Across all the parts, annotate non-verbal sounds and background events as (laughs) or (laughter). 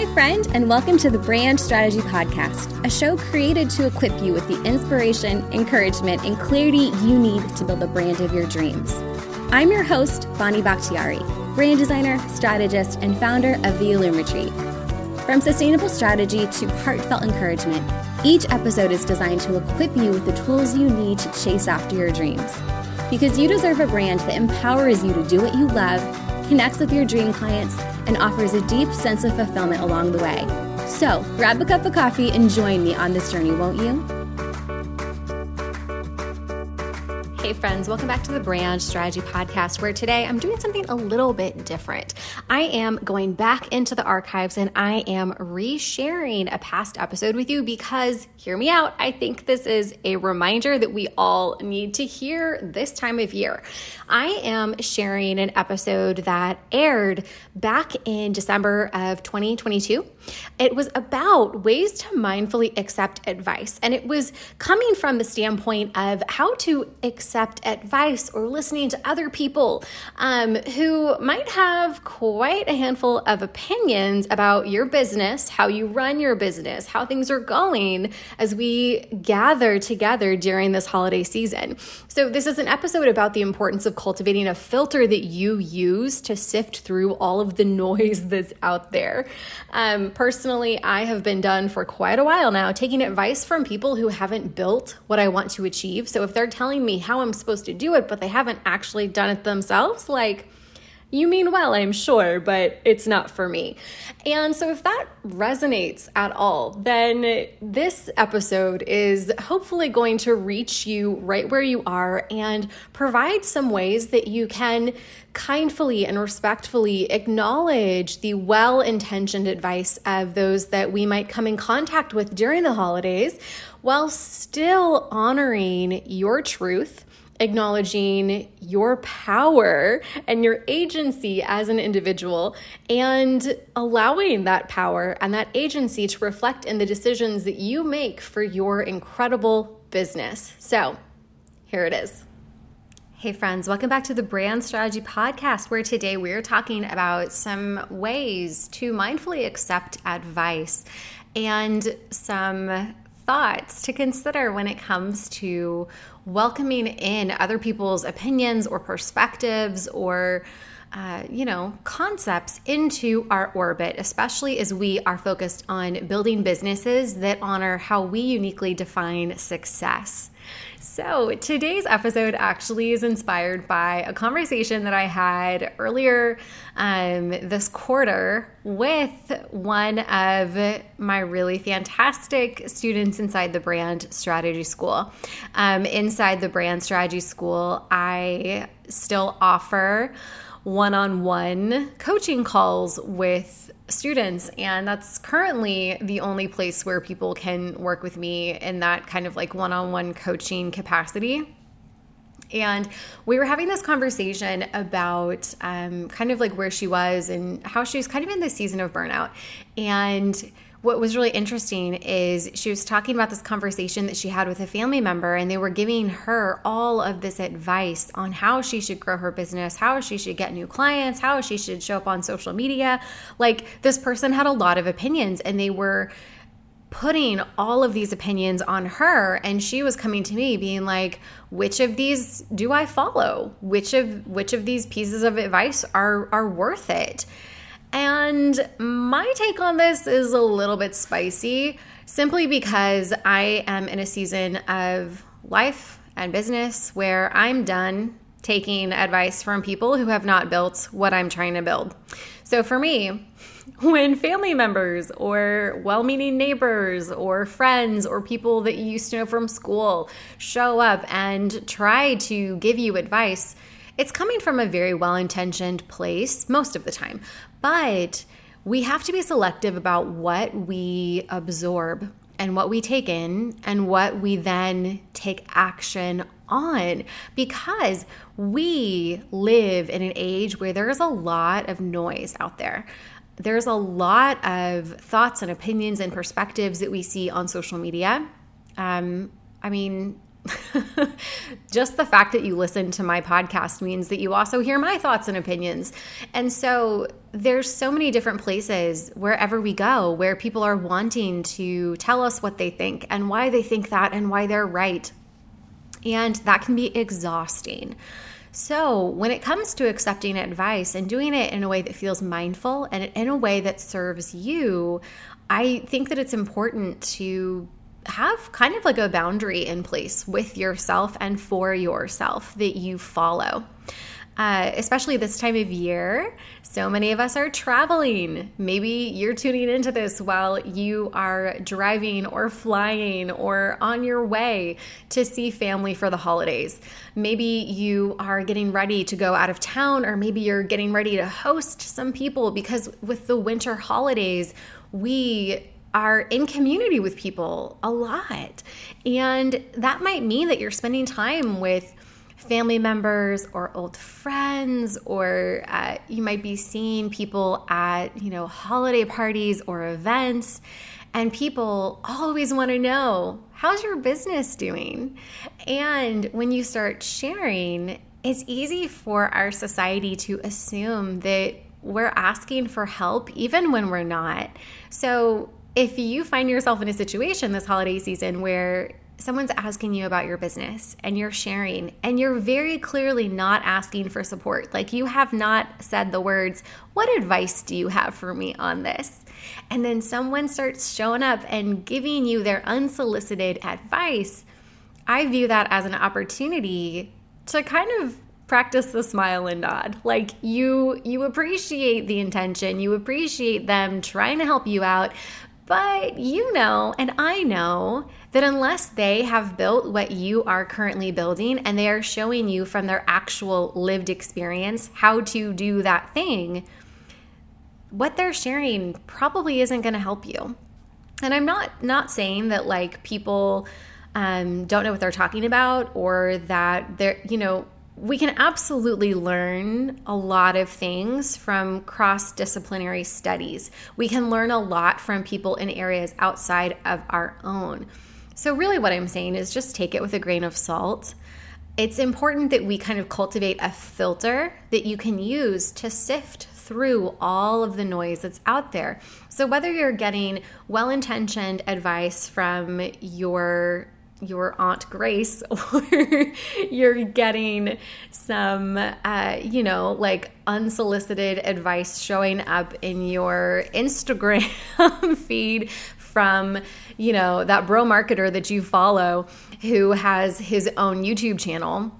Hi, friend, and welcome to the Brand Strategy Podcast, a show created to equip you with the inspiration, encouragement, and clarity you need to build the brand of your dreams. I'm your host, Bonnie Bakhtiari, brand designer, strategist, and founder of the Illume Retreat. From sustainable strategy to heartfelt encouragement, each episode is designed to equip you with the tools you need to chase after your dreams. Because you deserve a brand that empowers you to do what you love, connects with your dream clients, and offers a deep sense of fulfillment along the way. So, grab a cup of coffee and join me on this journey, won't you? Hey, friends, welcome back to the Brand Strategy Podcast, where today I'm doing something a little bit different. I am going back into the archives and I am resharing a past episode with you because, hear me out, I think this is a reminder that we all need to hear this time of year. I am sharing an episode that aired back in December of 2022. It was about ways to mindfully accept advice, and it was coming from the standpoint of how to accept advice or listening to other people um, who might have quite a handful of opinions about your business, how you run your business, how things are going as we gather together during this holiday season. So, this is an episode about the importance of cultivating a filter that you use to sift through all of the (laughs) noise that's out there. Um, personally, I have been done for quite a while now, taking advice from people who haven't built what I want to achieve. So, if they're telling me how I'm supposed to do it, but they haven't actually done it themselves, like, you mean well, I'm sure, but it's not for me. And so, if that resonates at all, then this episode is hopefully going to reach you right where you are and provide some ways that you can kindly and respectfully acknowledge the well intentioned advice of those that we might come in contact with during the holidays while still honoring your truth acknowledging your power and your agency as an individual and allowing that power and that agency to reflect in the decisions that you make for your incredible business. So, here it is. Hey, friends, welcome back to the Brand Strategy Podcast, where today we're talking about some ways to mindfully accept advice and some thoughts to consider when it comes to welcoming in other people's opinions or perspectives or uh, you know, concepts into our orbit, especially as we are focused on building businesses that honor how we uniquely define success. So, today's episode actually is inspired by a conversation that I had earlier um, this quarter with one of my really fantastic students inside the Brand Strategy School. Um, inside the Brand Strategy School, I still offer one on one coaching calls with students. And that's currently the only place where people can work with me in that kind of like one on one coaching capacity. And we were having this conversation about um, kind of like where she was and how she was kind of in this season of burnout. And what was really interesting is she was talking about this conversation that she had with a family member, and they were giving her all of this advice on how she should grow her business, how she should get new clients, how she should show up on social media. Like, this person had a lot of opinions, and they were putting all of these opinions on her and she was coming to me being like which of these do i follow which of which of these pieces of advice are are worth it and my take on this is a little bit spicy simply because I am in a season of life and business where I'm done taking advice from people who have not built what I'm trying to build. So for me, when family members or well meaning neighbors or friends or people that you used to know from school show up and try to give you advice, it's coming from a very well intentioned place most of the time. But we have to be selective about what we absorb and what we take in and what we then take action on because we live in an age where there's a lot of noise out there. There's a lot of thoughts and opinions and perspectives that we see on social media. Um, I mean, (laughs) just the fact that you listen to my podcast means that you also hear my thoughts and opinions. And so there's so many different places wherever we go where people are wanting to tell us what they think and why they think that and why they're right. And that can be exhausting. So, when it comes to accepting advice and doing it in a way that feels mindful and in a way that serves you, I think that it's important to have kind of like a boundary in place with yourself and for yourself that you follow. Uh, especially this time of year, so many of us are traveling. Maybe you're tuning into this while you are driving or flying or on your way to see family for the holidays. Maybe you are getting ready to go out of town, or maybe you're getting ready to host some people because with the winter holidays, we are in community with people a lot. And that might mean that you're spending time with family members or old friends, or uh, you might be seeing people at, you know, holiday parties or events. And people always want to know, how's your business doing? And when you start sharing, it's easy for our society to assume that we're asking for help even when we're not. So if you find yourself in a situation this holiday season where someone's asking you about your business and you're sharing and you're very clearly not asking for support, like you have not said the words, What advice do you have for me on this? And then someone starts showing up and giving you their unsolicited advice. I view that as an opportunity to kind of practice the smile and nod like you you appreciate the intention you appreciate them trying to help you out but you know, and I know that unless they have built what you are currently building and they are showing you from their actual lived experience how to do that thing, what they're sharing probably isn't going to help you. And I'm not not saying that like people um, don't know what they're talking about or that they're you know we can absolutely learn a lot of things from cross disciplinary studies. We can learn a lot from people in areas outside of our own. So, really, what I'm saying is just take it with a grain of salt. It's important that we kind of cultivate a filter that you can use to sift through all of the noise that's out there. So, whether you're getting well intentioned advice from your your Aunt Grace (laughs) or you're getting some, uh, you know, like unsolicited advice showing up in your Instagram (laughs) feed from, you know, that bro marketer that you follow who has his own YouTube channel.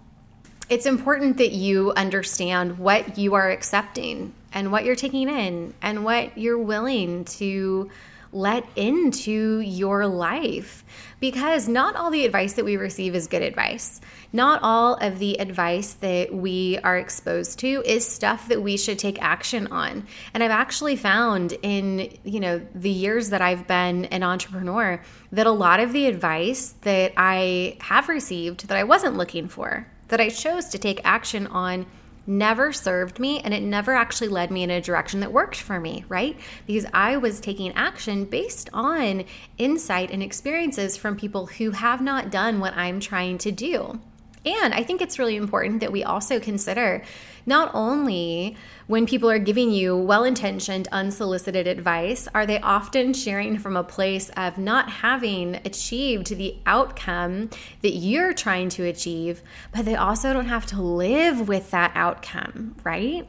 It's important that you understand what you are accepting and what you're taking in and what you're willing to let into your life because not all the advice that we receive is good advice. Not all of the advice that we are exposed to is stuff that we should take action on. And I've actually found in, you know, the years that I've been an entrepreneur that a lot of the advice that I have received that I wasn't looking for, that I chose to take action on never served me and it never actually led me in a direction that worked for me, right? Because I was taking action based on insight and experiences from people who have not done what I'm trying to do. And I think it's really important that we also consider not only when people are giving you well intentioned, unsolicited advice, are they often sharing from a place of not having achieved the outcome that you're trying to achieve, but they also don't have to live with that outcome, right?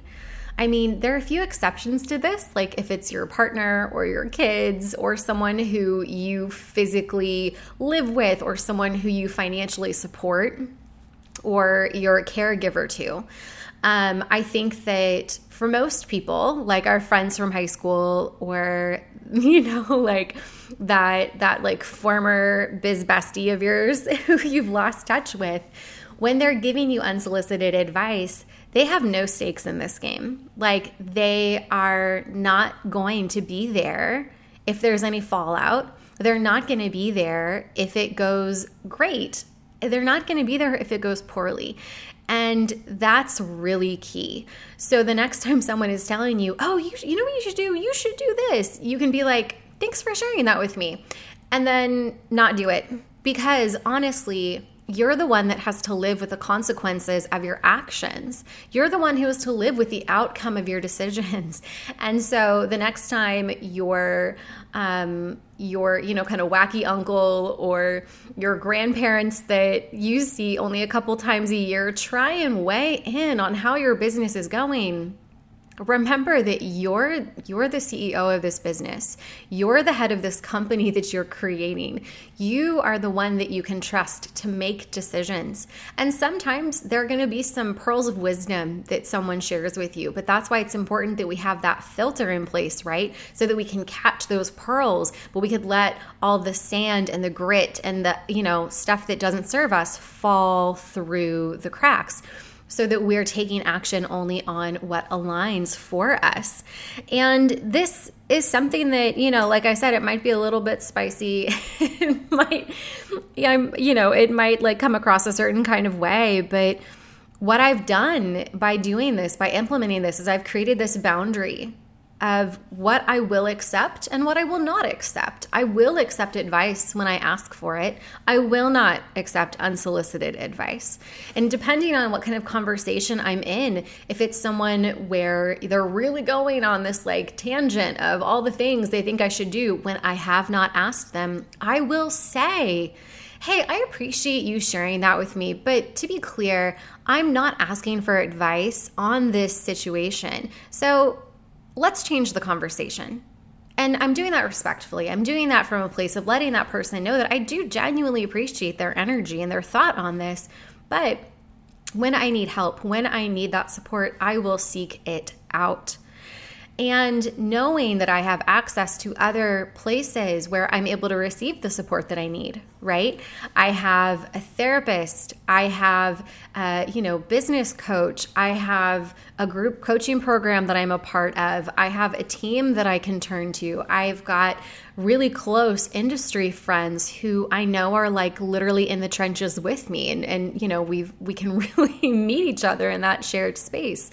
I mean, there are a few exceptions to this, like if it's your partner or your kids or someone who you physically live with or someone who you financially support or you're caregiver to. Um, I think that for most people, like our friends from high school, or (laughs) you know, like that that like former biz bestie of yours (laughs) who you've lost touch with, when they're giving you unsolicited advice, they have no stakes in this game. Like they are not going to be there if there's any fallout. They're not going to be there if it goes great they're not going to be there if it goes poorly. And that's really key. So the next (laughs) time someone is telling you, oh, you, you know what you should do? You should do this. You can be like, thanks for sharing that with me. And then not do it. Because honestly, you're the one that has to live with the consequences of your actions. You're the one who has to live with the outcome of your decisions. (laughs) And so the next time your um, your you know kind of wacky uncle or your grandparents that you see only a couple times a year try and weigh in on how your business is going remember that you're you're the CEO of this business. You're the head of this company that you're creating. You are the one that you can trust to make decisions. And sometimes there're going to be some pearls of wisdom that someone shares with you, but that's why it's important that we have that filter in place, right? So that we can catch those pearls, but we could let all the sand and the grit and the, you know, stuff that doesn't serve us fall through the cracks so that we're taking action only on what aligns for us. And this is something that, you know, like I said, it might be a little bit spicy. (laughs) it might, I'm, you know, it might like come across a certain kind of way, but what I've done by doing this, by implementing this, is I've created this boundary of what I will accept and what I will not accept. I will accept advice when I ask for it. I will not accept unsolicited advice. And depending on what kind of conversation I'm in, if it's someone where they're really going on this like tangent of all the things they think I should do when I have not asked them, I will say, Hey, I appreciate you sharing that with me, but to be clear, I'm not asking for advice on this situation. So let's change the conversation. And I'm doing that respectfully. I'm doing that from a place of letting that person know that I do genuinely appreciate their energy and their thought on this. But when I need help, when I need that support, I will seek it out and knowing that I have access to other places where I'm able to receive the support that I need, right? I have a therapist, I have a, you know, business coach, I have a group coaching program that I'm a part of. I have a team that I can turn to. I've got really close industry friends who I know are like literally in the trenches with me and and you know, we we can (laughs) really meet each other in that shared space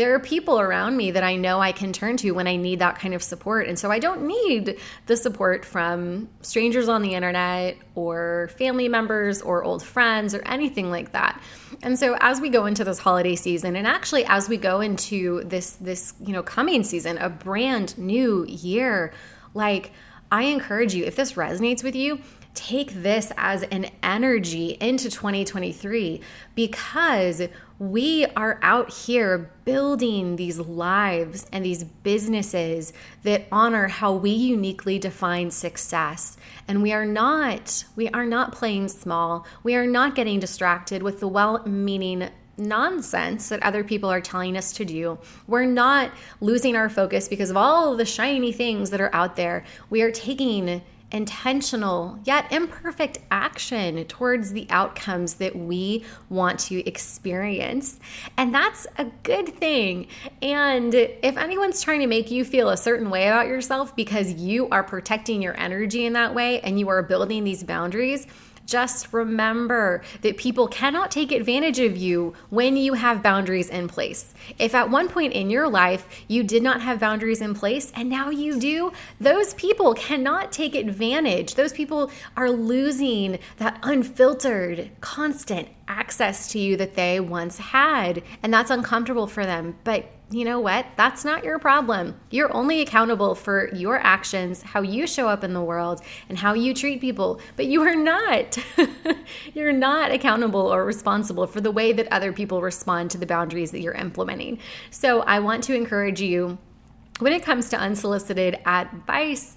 there are people around me that I know I can turn to when I need that kind of support. And so I don't need the support from strangers on the internet or family members or old friends or anything like that. And so as we go into this holiday season and actually as we go into this this, you know, coming season, a brand new year, like I encourage you if this resonates with you, take this as an energy into 2023 because we are out here building these lives and these businesses that honor how we uniquely define success. And we are not we are not playing small. We are not getting distracted with the well-meaning nonsense that other people are telling us to do. We're not losing our focus because of all of the shiny things that are out there. We are taking intentional yet imperfect action towards the outcomes that we want to experience. And that's a good thing. And if anyone's trying to make you feel a certain way about yourself because you are protecting your energy in that way and you are building these boundaries, just remember that people cannot take advantage of you when you have boundaries in place. If at one point in your life you did not have boundaries in place and now you do, those people cannot take advantage. Those people are losing that unfiltered, constant access to you that they once had. And that's uncomfortable for them. But you know what? That's not your problem. You're only accountable for your actions, how you show up in the world, and how you treat people. But you are not. (laughs) you're not accountable or responsible for the way that other people respond to the boundaries that you're implementing. So I want to encourage you when it comes to unsolicited advice.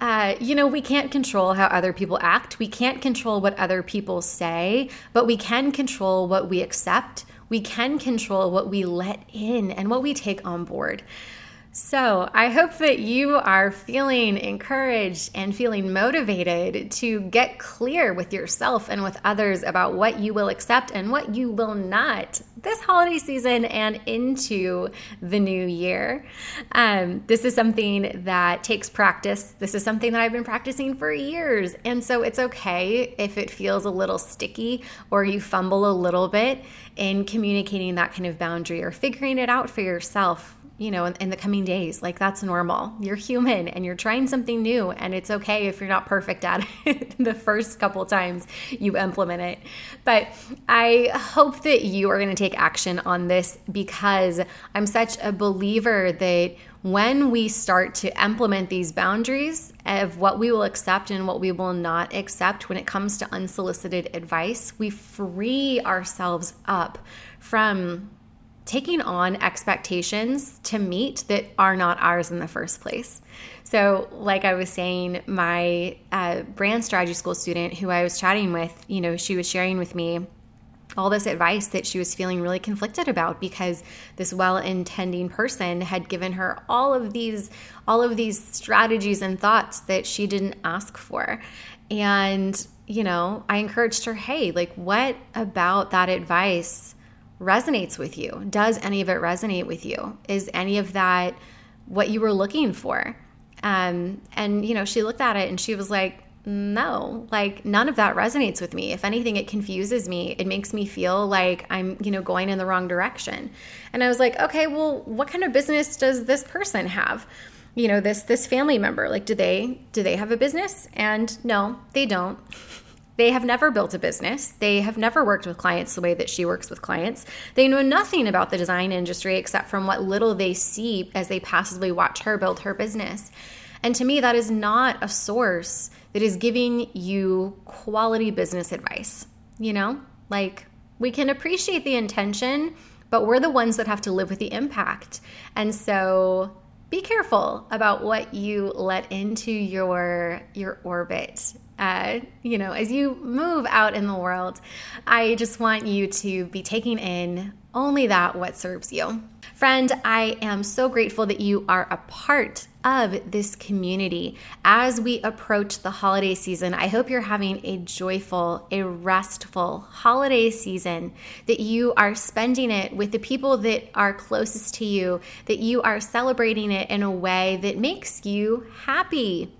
Uh, you know, we can't control how other people act. We can't control what other people say, but we can control what we accept we can control what we let in and what we take on board. So, I hope that you are feeling encouraged and feeling motivated to get clear with yourself and with others about what you will accept and what you will not this holiday season and into the new year. Um, this is something that takes practice. This is something that I've been practicing for years. And so, it's okay if it feels a little sticky or you fumble a little bit in communicating that kind of boundary or figuring it out for yourself you know, in, in, the coming days. Like that's normal. You're human and you're trying something new, and it's okay if you're not perfect at (laughs) it the first couple times you implement it. But I hope that you are going to take action on this because I'm such a believer that when we start to implement these boundaries of what we will accept and what we will not accept when it comes to unsolicited advice, we free ourselves up from taking on expectations to meet that are not ours in the first place. So, like I was saying, my uh, brand strategy school student who I was chatting with, you know, she was sharing with me all this advice that she was feeling really conflicted about because this well-intending person had given her all of these all of these strategies and thoughts that she didn't ask for and you know i encouraged her hey like what about that advice resonates with you. Does any of it resonate with you? Is any of that what you were looking for? Um, and, you know, she looked at it and she was like, no, like none of that resonates with me. If anything, it confuses me. It makes me feel like I'm, you know, going in the wrong direction. And I was like, okay, well, what kind of business does this person have? You know, this this family member, like do they do they have a business? And no, they don't. They have never built a business. They have never worked with clients the way that she works with clients. They know nothing about the design industry except from what little they see as they passively watch her build her business. And to me, that is not a source that is giving you quality business advice. You know, like we can appreciate the intention, but we're the ones that have to live with the impact. And so be careful about what you let into your your orbit uh, you know, as you move out in the world, I just want you to be taking in only that what serves you. Friend, I am so grateful that you are a part of this community. As we approach the holiday season, I hope you're having a joyful, a restful holiday season, that you are spending it with the people that are closest to you, that you are celebrating it in a way that makes you happy.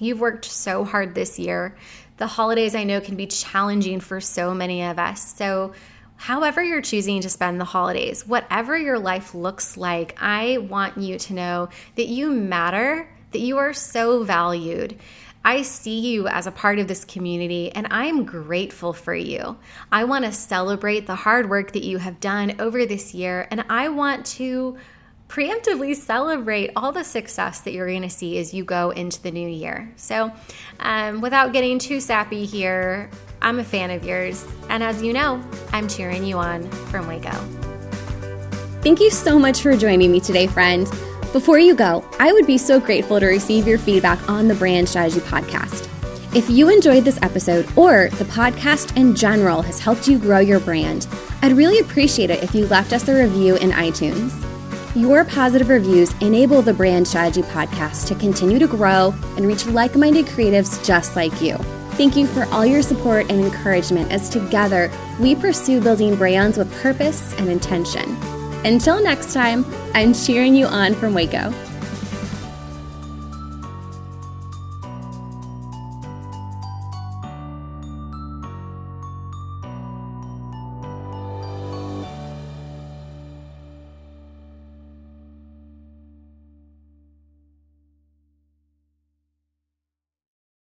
You've worked so hard this year. The holidays I know can be challenging for so many of us. So, however you're choosing to spend the holidays, whatever your life looks like, I want you to know that you matter, that you are so valued. I see you as a part of this community and I'm grateful for you. I want to celebrate the hard work that you have done over this year and I want to preemptively celebrate all the success that you're going to see as you go into the new year. So, um, without getting too sappy here, I'm a fan of yours. And as you know, I'm cheering you on from Waco. Thank you so much for joining me today, friend. Before you go, I would be so grateful to receive your feedback on the Brand Strategy Podcast. If you enjoyed this episode or the podcast in general has helped you grow your brand, I'd really appreciate it if you left us a review in iTunes. Your positive reviews enable the Brand Strategy Podcast to continue to grow and reach like minded creatives just like you. Thank you for all your support and encouragement as together we pursue building brands with purpose and intention. Until next time, I'm cheering you on from Waco.